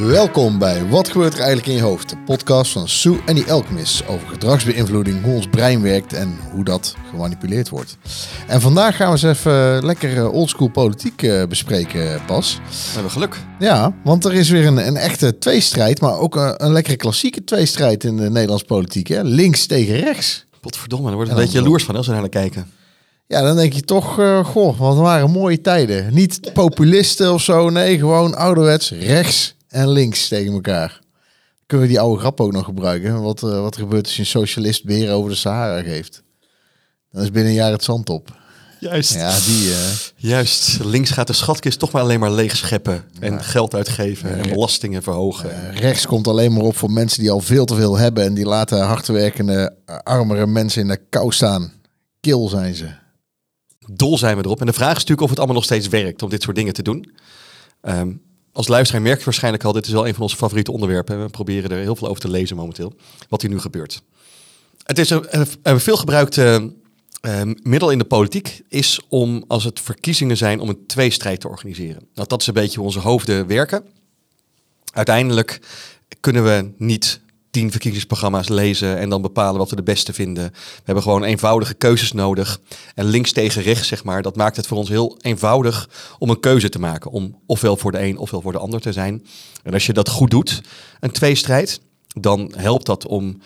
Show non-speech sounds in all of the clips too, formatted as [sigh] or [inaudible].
Welkom bij Wat gebeurt er eigenlijk in je hoofd? De podcast van Sue en die Elkmis over gedragsbeïnvloeding, hoe ons brein werkt en hoe dat gemanipuleerd wordt. En vandaag gaan we eens even lekker eh, oldschool politiek eh, bespreken, Pas. We hebben geluk. Ja, want er is weer een, een echte tweestrijd, maar ook een, een lekkere klassieke tweestrijd in de Nederlandse politiek. Hè? Links tegen rechts. Potverdomme, daar wordt een beetje jaloers van als we naar kijken. Ja, dan denk je toch, eh, goh, wat waren mooie tijden. Niet populisten of zo, nee, gewoon ouderwets rechts en links tegen elkaar. Kunnen we die oude grap ook nog gebruiken? Wat, eh, wat er gebeurt als je een socialist beheer over de Sahara geeft? Dan is binnen een jaar het zand op. Juist. Ja, die... eh, Juist. Links gaat de schatkist toch maar alleen maar leeg scheppen. En geld uitgeven en belastingen verhogen. rechts komt alleen maar op voor mensen die al veel te veel hebben... en die laten hardwerkende, armere mensen in de kou staan. Kil zijn ze. Dol zijn we erop. En de vraag is natuurlijk of het allemaal nog steeds werkt om dit soort dingen te doen. Ehm, als luisteraar merk je waarschijnlijk al, dit is wel een van onze favoriete onderwerpen. We proberen er heel veel over te lezen momenteel. Wat hier nu gebeurt. Het is een, een- een veel gebruikte eh, middel in de politiek is om, als het verkiezingen zijn, om een tweestrijd te organiseren. Nou, dat is een beetje onze hoofden werken. Uiteindelijk kunnen we niet tien verkiezingsprogramma's lezen en dan bepalen wat we de beste vinden. We hebben gewoon eenvoudige keuzes nodig. En links tegen rechts, zeg maar, dat maakt het voor ons heel eenvoudig om een keuze te maken. Om ofwel voor de een ofwel voor de ander te zijn. En als je dat goed doet, een tweestrijd, dan helpt dat om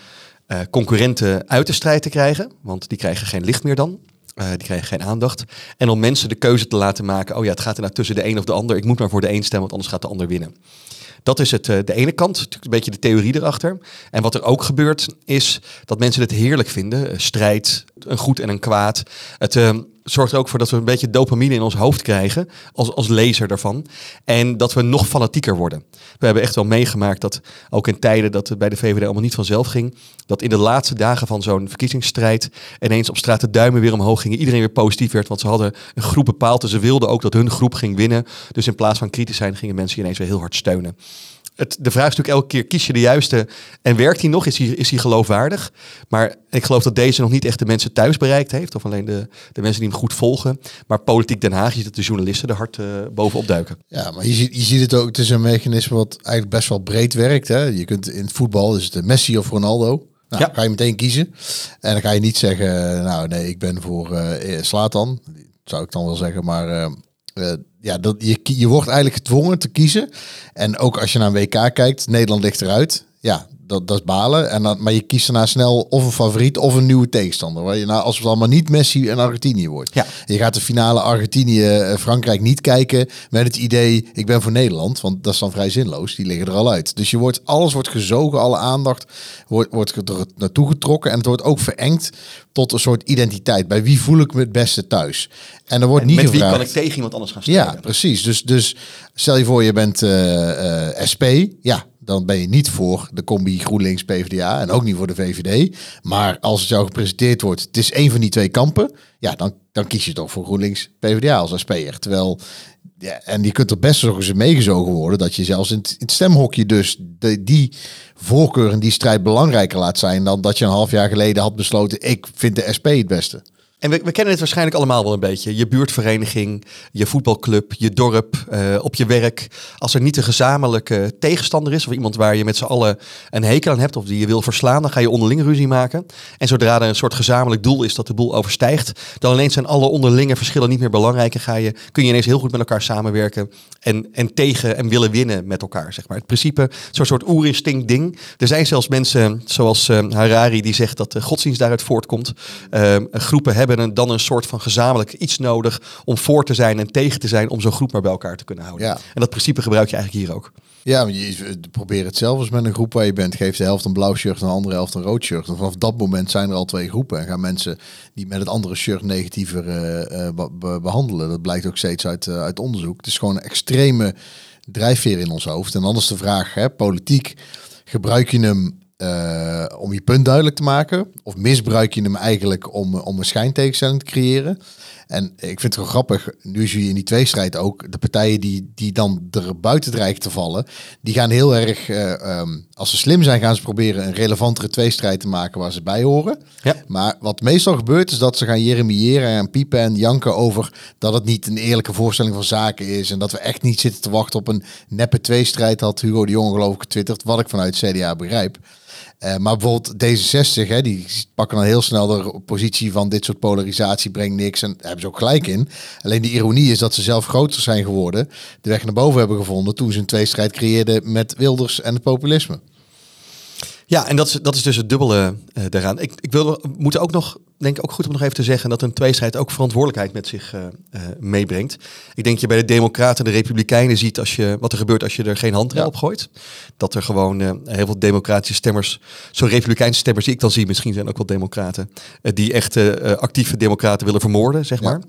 eh, concurrenten uit de strijd te krijgen. Want die krijgen geen licht meer dan. Eh, die krijgen geen aandacht. En om mensen de keuze te laten maken. Oh ja, het gaat er nou tussen de een of de ander. Ik moet maar voor de een stemmen, want anders gaat de ander winnen. Dat is het, eh, de ene kant, natuurlijk een beetje de theorie erachter. En wat er ook gebeurt, is dat mensen het heerlijk vinden. Eh, strijd, een goed en een kwaad. Het eh, zorgt er ook voor dat we een beetje dopamine in ons hoofd krijgen, als, als lezer daarvan. En dat we nog fanatieker worden. We hebben echt wel meegemaakt dat, ook in tijden dat het bij de VVD allemaal niet vanzelf ging, dat in de laatste dagen van zo'n verkiezingsstrijd ineens op straat de duimen weer omhoog gingen. Iedereen weer positief werd, want ze hadden een groep bepaald en ze wilden ook dat hun groep ging winnen. Dus in plaats van kritisch zijn, gingen mensen ineens weer heel hard steunen. Het, de vraag is natuurlijk elke keer, kies je de juiste en werkt die nog? Is die, is die geloofwaardig? Maar ik geloof dat deze nog niet echt de mensen thuis bereikt heeft. Of alleen de, de mensen die hem goed volgen. Maar politiek Den Haag, je ziet dat de journalisten er hard eh, bovenop duiken. Ja, maar je ziet, je ziet het ook. Het is een mechanisme wat eigenlijk best wel breed werkt. Hè? Je kunt in het voetbal, is het de Messi of Ronaldo. Nou, Ja. ga je meteen kiezen. En dan ga je niet zeggen, nou nee, ik ben voor eh Slatan. Zou ik dan wel zeggen. Maar eh, eh, ja, dat, je, je wordt eigenlijk gedwongen te kiezen. En ook als je naar een WK kijkt, Nederland ligt eruit. Ja, dat, dat is balen. En dan, maar je kiest daarna snel of een favoriet of een nieuwe tegenstander. Waar je, nou, als het allemaal niet Messi en Argentinië wordt. Ja. Je gaat de finale Argentinië-Frankrijk niet kijken met het idee, ik ben voor Nederland. Want dat is dan vrij zinloos. Die liggen er al uit. Dus je wordt, alles wordt gezogen, alle aandacht wordt, wordt er naartoe getrokken. En het wordt ook verengd tot een soort identiteit. Bij wie voel ik me het beste thuis? En er wordt niet Met wie kan ik tegen iemand anders gaan strijden? Ja, precies. Dus, dus stel je voor, je bent eh, eh, SP. Ja, dan ben je niet voor de combi GroenLinks PvdA en ook niet voor de VVD. Maar als het jou gepresenteerd wordt, het is één van die twee kampen. Ja, dan, dan kies je toch voor GroenLinks PvdA als SP'er. Terwijl, ja, en je kunt er best nog eens meegezogen worden dat je zelfs in het, stemhokje dus die voorkeur en die strijd belangrijker laat zijn dan dat je een half jaar geleden had besloten, ik vind de SP het beste. En we, we kennen het waarschijnlijk allemaal wel een beetje. Je buurtvereniging, je voetbalclub, je dorp, eh, op je werk. Als er niet een gezamenlijke tegenstander is... of iemand waar je met z'n allen een hekel aan hebt... of die je wil verslaan, dan ga je onderling ruzie maken. En zodra er een soort gezamenlijk doel is dat de boel overstijgt... dan ineens zijn alle onderlinge verschillen niet meer belangrijk... en ga je, kun je ineens heel goed met elkaar samenwerken... en, en tegen en willen winnen met elkaar, zeg maar. Het principe, zo'n soort oerinstinct ding. Er zijn zelfs mensen zoals eh, Harari die zegt dat de godsdienst daaruit voortkomt. Eh, groepen hebben een, dan een soort van gezamenlijk iets nodig om voor te zijn en tegen te zijn om zo'n groep maar bij elkaar te kunnen houden. Ja. En dat principe gebruik je eigenlijk hier ook. Ja, maar je probeert het zelf eens met een groep waar je bent. Geeft de helft een blauw shirt en de andere helft een rood shirt. En vanaf dat moment zijn er al twee groepen. En gaan mensen die met het andere shirt negatiever eh, eh, be- be- behandelen. Dat blijkt ook steeds uit, eh, uit onderzoek. Het is gewoon een extreme drijfveer in ons hoofd. En dan is de vraag, hè, politiek, gebruik je hem eh, om je punt duidelijk te maken? Of misbruik je hem eigenlijk om, om een schijntegenstelling te creëren? En ik vind het wel grappig, nu zie je in die tweestrijd ook, de partijen die, die dan er buiten dreigen te vallen, die gaan heel erg, eh, ehm, als ze slim zijn, gaan ze proberen een relevantere tweestrijd te maken waar ze bij horen. Ja. Maar wat meestal gebeurt is dat ze gaan jeremiëren en piepen en janken over dat het niet een eerlijke voorstelling van zaken is en dat we echt niet zitten te wachten op een neppe tweestrijd, had Hugo de Jong geloof ik getwitterd, wat ik vanuit CDA begrijp. Uh, maar bijvoorbeeld D66, hè, die pakken dan heel snel de positie van dit soort polarisatie brengt niks. En daar hebben ze ook gelijk in. Alleen de ironie is dat ze zelf groter zijn geworden. De weg naar boven hebben gevonden toen ze een tweestrijd creëerden met Wilders en het populisme. Ja, en dat is, dat is dus het dubbele uh, daaraan. Ik, ik wil, moeten ook nog, denk ik ook goed om nog even te zeggen, dat een tweestrijd ook verantwoordelijkheid met zich uh, uh, meebrengt. Ik denk je bij de Democraten en de Republikeinen ziet als je, wat er gebeurt als je er geen handrem ja. op gooit. Dat er gewoon heel veel democratische stemmers, zo Republikeinse stemmers die ik dan zie, misschien zijn ook wel Democraten, die echt actieve Democraten willen vermoorden, zeg maar.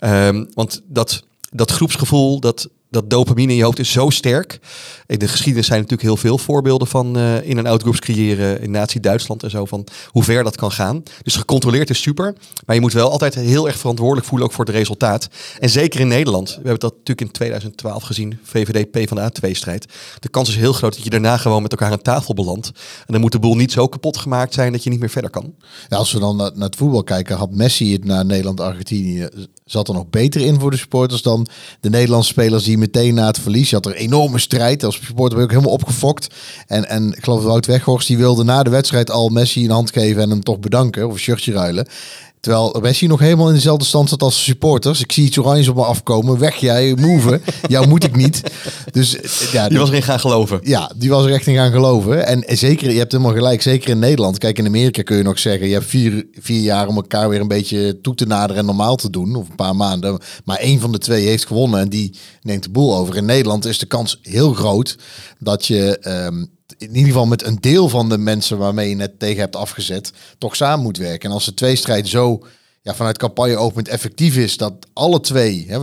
Ja. Um, want dat, dat groepsgevoel, dat dat dopamine in je hoofd is zo sterk. In de geschiedenis zijn natuurlijk heel veel voorbeelden van uh, in- en outgroups creëren in Nazi-Duitsland en zo, van hoe ver dat kan gaan. Dus gecontroleerd is super, maar je moet wel altijd heel erg verantwoordelijk voelen ook voor het resultaat. En zeker in Nederland, we hebben dat natuurlijk in 2012 gezien, VVD PvdA tweestrijd. De kans is heel groot dat je daarna gewoon met elkaar aan tafel belandt. En dan moet de boel niet zo kapot gemaakt zijn dat je niet meer verder kan. Ja, als we dan naar, naar het voetbal kijken, had Messi het naar Nederland-Argentinië zat er nog beter in voor de supporters dan de Nederlandse spelers die meteen na het verlies. Je had er enorme strijd. Als supporter ben ik ook helemaal opgefokt. En, en ik geloof Wout Weghorst, die wilde na de wedstrijd al Messi een hand geven en hem toch bedanken. Of een shirtje ruilen. Terwijl Messi nog helemaal in dezelfde stand zat als supporters. Ik zie iets oranjes op me afkomen. Weg jij, move. [laughs] Jou moet ik niet. Dus ja, die was erin gaan geloven. Ja, die was er echt in gaan geloven. En zeker, je hebt helemaal gelijk, zeker in Nederland. Kijk, in Amerika kun je nog zeggen, je hebt vier, vier jaar om elkaar weer een beetje toe te naderen en normaal te doen. Of een paar maanden. Maar één van de twee heeft gewonnen en die neemt de boel over. In Nederland is de kans heel groot dat je... Um, in ieder geval met een deel van de mensen waarmee je net tegen hebt afgezet, toch samen moet werken. En als de tweestrijd zo ja, vanuit campagne open effectief is, dat alle twee, hè,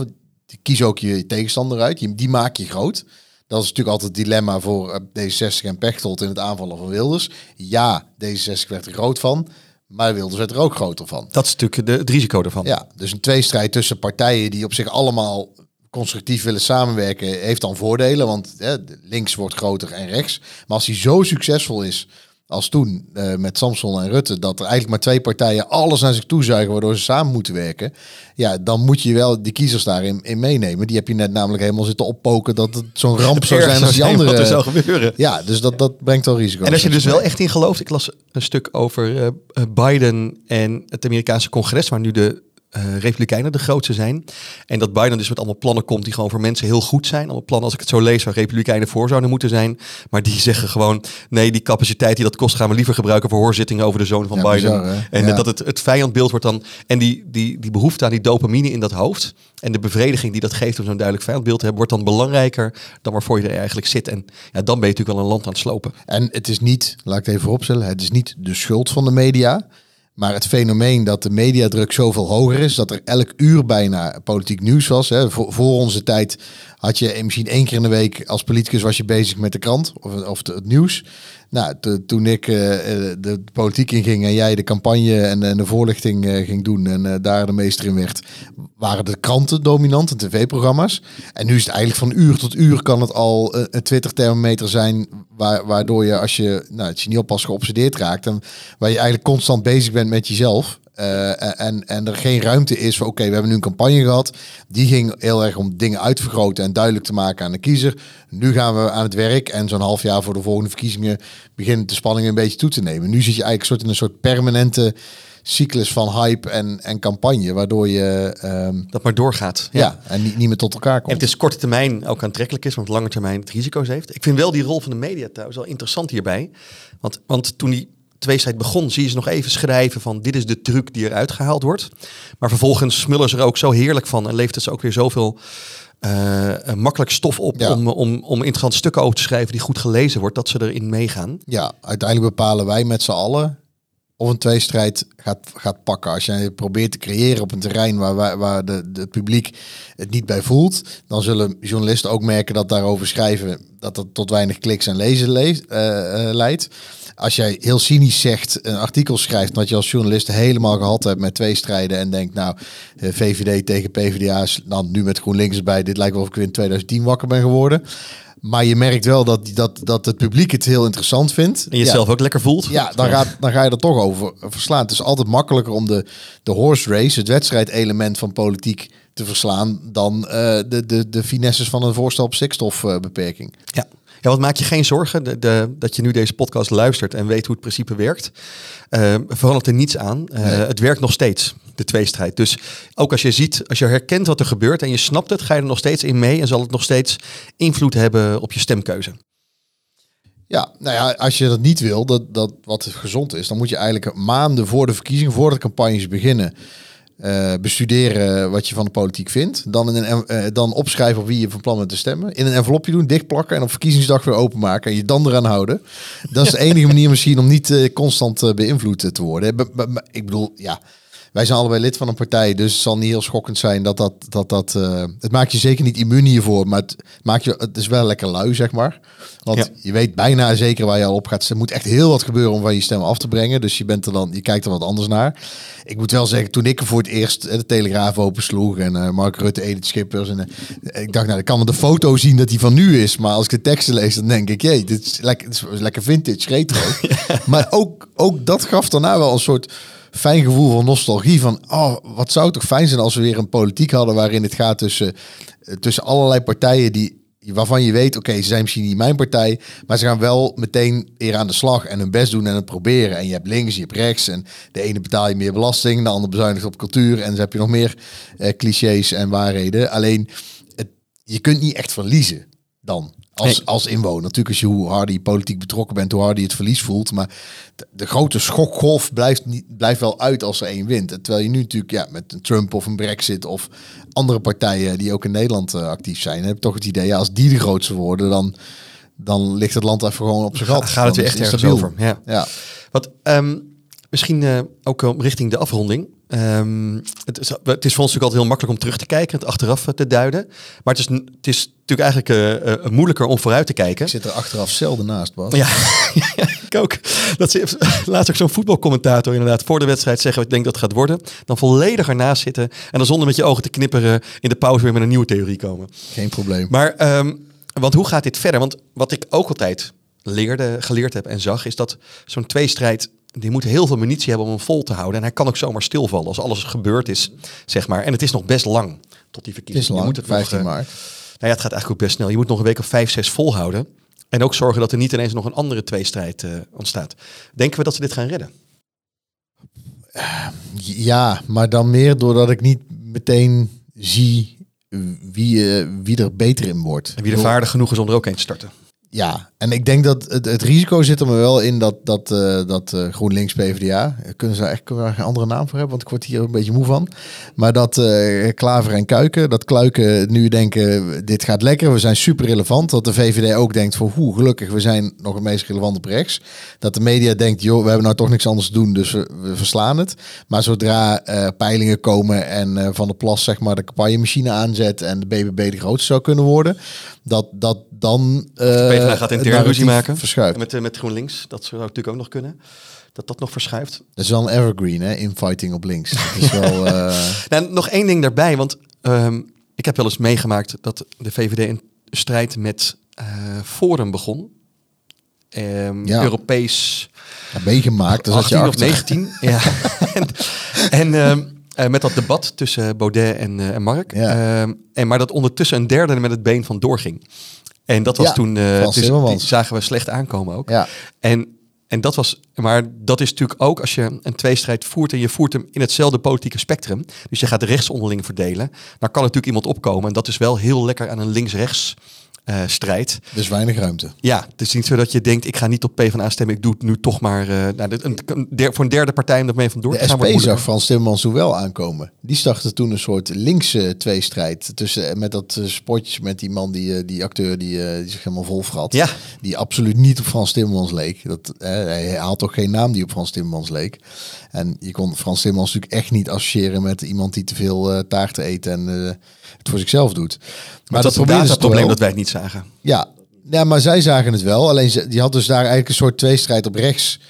kies ook je tegenstander uit, die, die maak je groot. Dat is natuurlijk altijd het dilemma voor D66 en Pechtold in het aanvallen van Wilders. Ja, D66 werd er groot van, maar Wilders werd er ook groter van. Dat is natuurlijk de, het risico ervan. Ja, dus een tweestrijd tussen partijen die op zich allemaal constructief willen samenwerken, heeft dan voordelen. Want hè, links wordt groter en rechts. Maar als hij zo succesvol is als toen uh, met Samson en Rutte, dat er eigenlijk maar twee partijen alles aan zich toezuigen, waardoor ze samen moeten werken. Ja, dan moet je wel die kiezers daarin in meenemen. Die heb je net namelijk helemaal zitten oppoken dat het zo'n ramp zou [laughs] zijn als die andere. Wat er zou gebeuren. Ja, dus dat, dat brengt wel risico. En als je dus wel echt in gelooft, ik las een stuk over uh, Biden en het Amerikaanse congres, waar nu de uh, Republikeinen de grootste zijn. En dat Biden dus met allemaal plannen komt die gewoon voor mensen heel goed zijn. Allemaal plannen, als ik het zo lees, waar Republikeinen voor zouden moeten zijn. Maar die zeggen gewoon, nee, die capaciteit die dat kost gaan we liever gebruiken voor hoorzittingen over de zoon van ja, Biden. Bizar, en ja. dat het, het vijandbeeld wordt dan, en die, die, die behoefte aan die dopamine in dat hoofd. En de bevrediging die dat geeft om zo'n duidelijk vijandbeeld te hebben, wordt dan belangrijker dan waarvoor je er eigenlijk zit. En ja, dan ben je natuurlijk wel een land aan het slopen. En het is niet, laat ik het even vooropstellen, het is niet de schuld van de media. Maar het fenomeen dat de mediadruk zoveel hoger is, dat er elk uur bijna politiek nieuws was. Hè. Voor, voor onze tijd had je misschien één keer in de week als politicus was je bezig met de krant of, of het nieuws. Nou, toen ik uh, de politiek inging en jij de campagne en, de voorlichting uh, ging doen en daar de meester in werd, waren de kranten dominant en tv-programma's. En nu is het eigenlijk van uur tot uur kan het al een Twitter-thermometer zijn, waar, waardoor je als je, nou, als je niet oppas geobsedeerd raakt, en waar je eigenlijk constant bezig bent met jezelf. Uh, en, en er geen ruimte is voor, oké, okay, we hebben nu een campagne gehad. Die ging heel erg om dingen uit te vergroten en duidelijk te maken aan de kiezer. Nu gaan we aan het werk en zo'n half jaar voor de volgende verkiezingen begint de spanning een beetje toe te nemen. Nu zit je eigenlijk soort in een soort permanente cyclus van hype en, en campagne, waardoor je... Um, dat maar doorgaat. Ja, ja en niet, niet meer tot elkaar komt. En het is korte termijn ook aantrekkelijk is, want lange termijn het risico's heeft. Ik vind wel die rol van de media trouwens wel interessant hierbij. Want, want toen die tweestrijd begon, zie je ze nog even schrijven van dit is de truc die eruit gehaald wordt. Maar vervolgens smullen ze er ook zo heerlijk van en leeft het ze ook weer zoveel uh, makkelijk stof op ja. om, om, om interessante stukken over te schrijven die goed gelezen wordt, dat ze erin meegaan. Ja, uiteindelijk bepalen wij met z'n allen of een tweestrijd gaat, gaat pakken. Als jij probeert te creëren op een terrein waar, waar, waar de, de publiek het niet bij voelt, dan zullen journalisten ook merken dat daarover schrijven dat dat tot weinig kliks en lezen eh, eh, leidt. Als jij heel cynisch zegt, een artikel schrijft, dat je als journalist helemaal gehad hebt met twee strijden en denkt, nou, eh, VVD tegen PvdA, dan nu met GroenLinks erbij, dit lijkt wel of ik weer in 2010 wakker ben geworden. Maar je merkt wel dat, dat, dat het publiek het heel interessant vindt. En je Ja. zelf ook lekker voelt. Ja, dan, gaat, dan ga je er toch over verslaan. Het is altijd makkelijker om de, de horse race, het wedstrijdelement van politiek te verslaan dan eh, de, de, de finesses van een voorstel op stikstofbeperking. Ja. Ja, wat maak je geen zorgen de, de, dat je nu deze podcast luistert en weet hoe het principe werkt. Eh, verandert er niets aan. Eh, Nee. Het werkt nog steeds, de tweestrijd. Dus ook als je ziet, als je herkent wat er gebeurt en je snapt het, ga je er nog steeds in mee en zal het nog steeds invloed hebben op je stemkeuze. Ja, nou ja, als je dat niet wil, dat, dat wat gezond is, dan moet je eigenlijk maanden voor de verkiezingen, voordat de campagnes beginnen, eh, bestuderen wat je van de politiek vindt. Dan, in een, en- eh, dan opschrijven op wie je van plan bent te stemmen. In een envelopje doen, dichtplakken en op verkiezingsdag weer openmaken. En je dan eraan houden. Dat is de [laughs] enige manier misschien om niet eh, constant beïnvloed te worden. Ik bedoel, ja, wij zijn allebei lid van een partij. Dus het zal niet heel schokkend zijn dat dat... dat, dat eh, het maakt je zeker niet immuun hiervoor. Maar het, maakt je, het is wel lekker lui, zeg maar. Want Ja. je weet bijna zeker waar je al op gaat. Er moet echt heel wat gebeuren om van je stem af te brengen. Dus je, bent er dan, je kijkt er wat anders naar. Ik moet wel zeggen, toen ik er voor het eerst eh, de Telegraaf opensloeg en eh, Mark Rutte, Edith Schippers. En, ik dacht, nou, ik kan de foto zien dat die van nu is. Maar als ik de teksten lees, dan denk ik, jee, dit is lekker, dit is lekker vintage, retro. [laughs] Maar ook, ook dat gaf daarna wel een soort fijn gevoel van nostalgie. Van, oh, wat zou toch fijn zijn als we weer een politiek hadden waarin het gaat tussen, eh, tussen allerlei partijen die waarvan je weet, oké, ze zijn misschien niet mijn partij, maar ze gaan wel meteen weer aan de slag en hun best doen en het proberen. En je hebt links, je hebt rechts en de ene betaal je meer belasting, de andere bezuinigt op cultuur en dan heb je nog meer eh, clichés en waarheden. Alleen, het, je kunt niet echt verliezen dan. Als, als inwoner. Natuurlijk als je hoe harder je politiek betrokken bent, hoe harder je het verlies voelt. Maar de, de grote schokgolf blijft, niet, blijft wel uit als er één wint. Terwijl je nu natuurlijk ja, met een Trump of een Brexit of andere partijen die ook in Nederland eh, actief zijn, heb toch het idee, ja, als die de grootste worden, dan, dan ligt het land even gewoon op zijn gat. Gaat het weer echt ergens over. Ja. Ja. Wat ehm, misschien eh, ook wel richting de afronding. Ehm, het, is, het is voor ons natuurlijk altijd heel makkelijk om terug te kijken en het achteraf eh, te duiden. Maar het is, het is natuurlijk eigenlijk eh, eh, moeilijker om vooruit te kijken. Ik zit er achteraf zelden naast, Bas. Ja, [laughs] ik ook. Dat ze [laughs] laatst ook zo'n voetbalcommentator inderdaad voor de wedstrijd zeggen, ik denk dat het gaat worden. Dan volledig ernaast zitten en dan zonder met je ogen te knipperen in de pauze weer met een nieuwe theorie komen. Geen probleem. Maar, ehm, want hoe gaat dit verder? Want wat ik ook altijd leerde, geleerd heb en zag, is dat zo'n tweestrijd, die moet heel veel munitie hebben om hem vol te houden. En hij kan ook zomaar stilvallen als alles gebeurd is, zeg maar. En het is nog best lang tot die het verkiezing. is lang, Je moet het nog, 15 eh, maart. nou ja, het gaat eigenlijk ook best snel. Je moet nog een week of vijf, zes volhouden. En ook zorgen dat er niet ineens nog een andere tweestrijd eh ontstaat. Denken we dat ze dit gaan redden? Ja, maar dan meer doordat ik niet meteen zie wie, eh, wie er beter in wordt. En wie er vaardig genoeg is om er ook een te starten. Ja, en ik denk dat het, het risico zit er me wel in dat, dat, eh, dat eh, GroenLinks PvdA, eh, kunnen ze daar echt een andere naam voor hebben, want ik word hier een beetje moe van. Maar dat eh, Klaver en Kuiken, dat Kluiken nu denken, dit gaat lekker, we zijn super relevant. Dat de VVD ook denkt van, hoe gelukkig, we zijn nog het meest relevant op rechts. Dat de media denkt, joh, we hebben nou toch niks anders te doen, dus we, verslaan het. Maar zodra peilingen komen en Van der Plas zeg maar de campagnemachine aanzet en de BBB de grootste zou kunnen worden, dat, dat dan... eh, PvdA gaat het intern ruzie maken. Verschuift. Met, eh, met GroenLinks, dat zou natuurlijk ook nog kunnen. Dat dat nog verschuift. Dat is wel een evergreen, hè? Infighting op links. Het is wel... [laughs] eh, Nou, nog één ding daarbij, want ehm, ik heb wel eens meegemaakt dat de VVD een strijd met eh, Forum begon. Ehm, Ja. Europees ja, meegemaakt. Dat je 18 of achter. 19. [laughs] ja. en en ehm, eh, met dat debat tussen Baudet en, eh, en Mark. Ja. Ehm, en maar dat ondertussen een derde er met het been van doorging. En dat was Ja, toen, eh dus, die zagen we slecht aankomen ook. Ja, En, en dat was, maar dat is natuurlijk ook als je een tweestrijd voert en je voert hem in hetzelfde politieke spectrum. Dus je gaat de rechts onderling verdelen. Dan kan natuurlijk iemand opkomen. En dat is wel heel lekker aan een links-rechts eh, strijd. Dus weinig ruimte. Ja, het is niet zo dat je denkt, ik ga niet op PvdA stemmen, ik doe het nu toch maar uh, nou, een, een der, voor een derde partij om dat mee vandoor de te gaan. De SP zag Frans Timmermans toen wel aankomen. Die startte toen een soort linkse tweestrijd tussen met dat spotje met die man, die, die acteur die, die zich helemaal vol vergat. Ja. Die absoluut niet op Frans Timmermans leek. Dat, hij haalt toch geen naam die op Frans Timmermans leek. En je kon Frans Timmermans natuurlijk echt niet associëren met iemand die te veel uh, taarten eet en uh, het voor zichzelf doet. Maar, maar dat, dat is het probleem dat wij het niet zagen. Ja, ja, maar zij zagen het wel. Alleen ze, die had dus daar eigenlijk een soort tweestrijd op rechts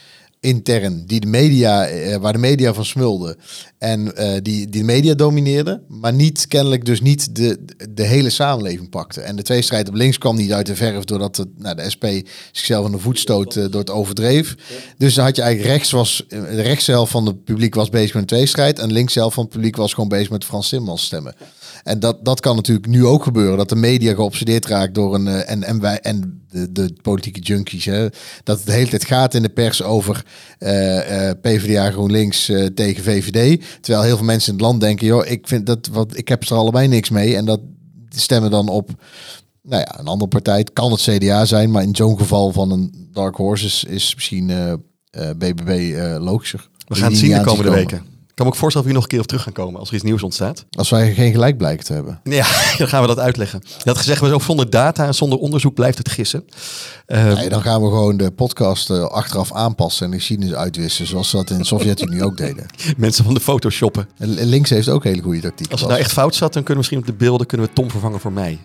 intern, die de media, eh, waar de media van smulde en uh, die, die de media domineerde, maar niet kennelijk dus niet de, de hele samenleving pakte. En de tweestrijd op links kwam niet uit de verf doordat het, nou, de SP zichzelf aan de voet stoot uh, door het overdreef. Dus dan had je eigenlijk rechts was, de rechtse helft van het publiek was bezig met een tweestrijd en links helft van het publiek was gewoon bezig met Frans Timmermans stemmen. En dat, dat kan natuurlijk nu ook gebeuren, dat de media geobsedeerd raakt door een. Uh, en, en, wij, en de, de politieke junkies, hè, dat het de hele tijd gaat in de pers over uh, uh, PvdA GroenLinks tegen VVD. Terwijl heel veel mensen in het land denken, joh, ik vind dat wat ik heb er allebei niks mee. En dat stemmen dan op nou ja, een andere partij. Het kan het CDA zijn, maar in zo'n geval van een Dark Horse is, is misschien BBB logischer. We gaan het zien de komende weken. Kan me ook voorstellen dat we hier nog een keer op terug gaan komen als er iets nieuws ontstaat. Als wij geen gelijk blijken te hebben. Ja, [laughs] dan gaan we dat uitleggen. Had gezegd, we ook zonder data en zonder onderzoek blijft het gissen. Uh, nee, dan gaan we gewoon de podcast uh, achteraf aanpassen en de geschiedenis uitwissen. Zoals ze dat in de Sovjet-Unie ook deden. [laughs] Mensen van de photoshoppen. En links heeft ook hele goede tactiek. Als het nou echt fout zat, dan kunnen we misschien op de beelden kunnen we Tom vervangen voor mij.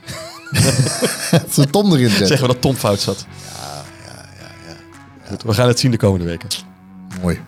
[laughs] Ze Tom erin zetten. Zeggen we dat Tom fout zat. Ja, ja, ja. ja. Goed, we gaan het zien de komende weken. Mooi.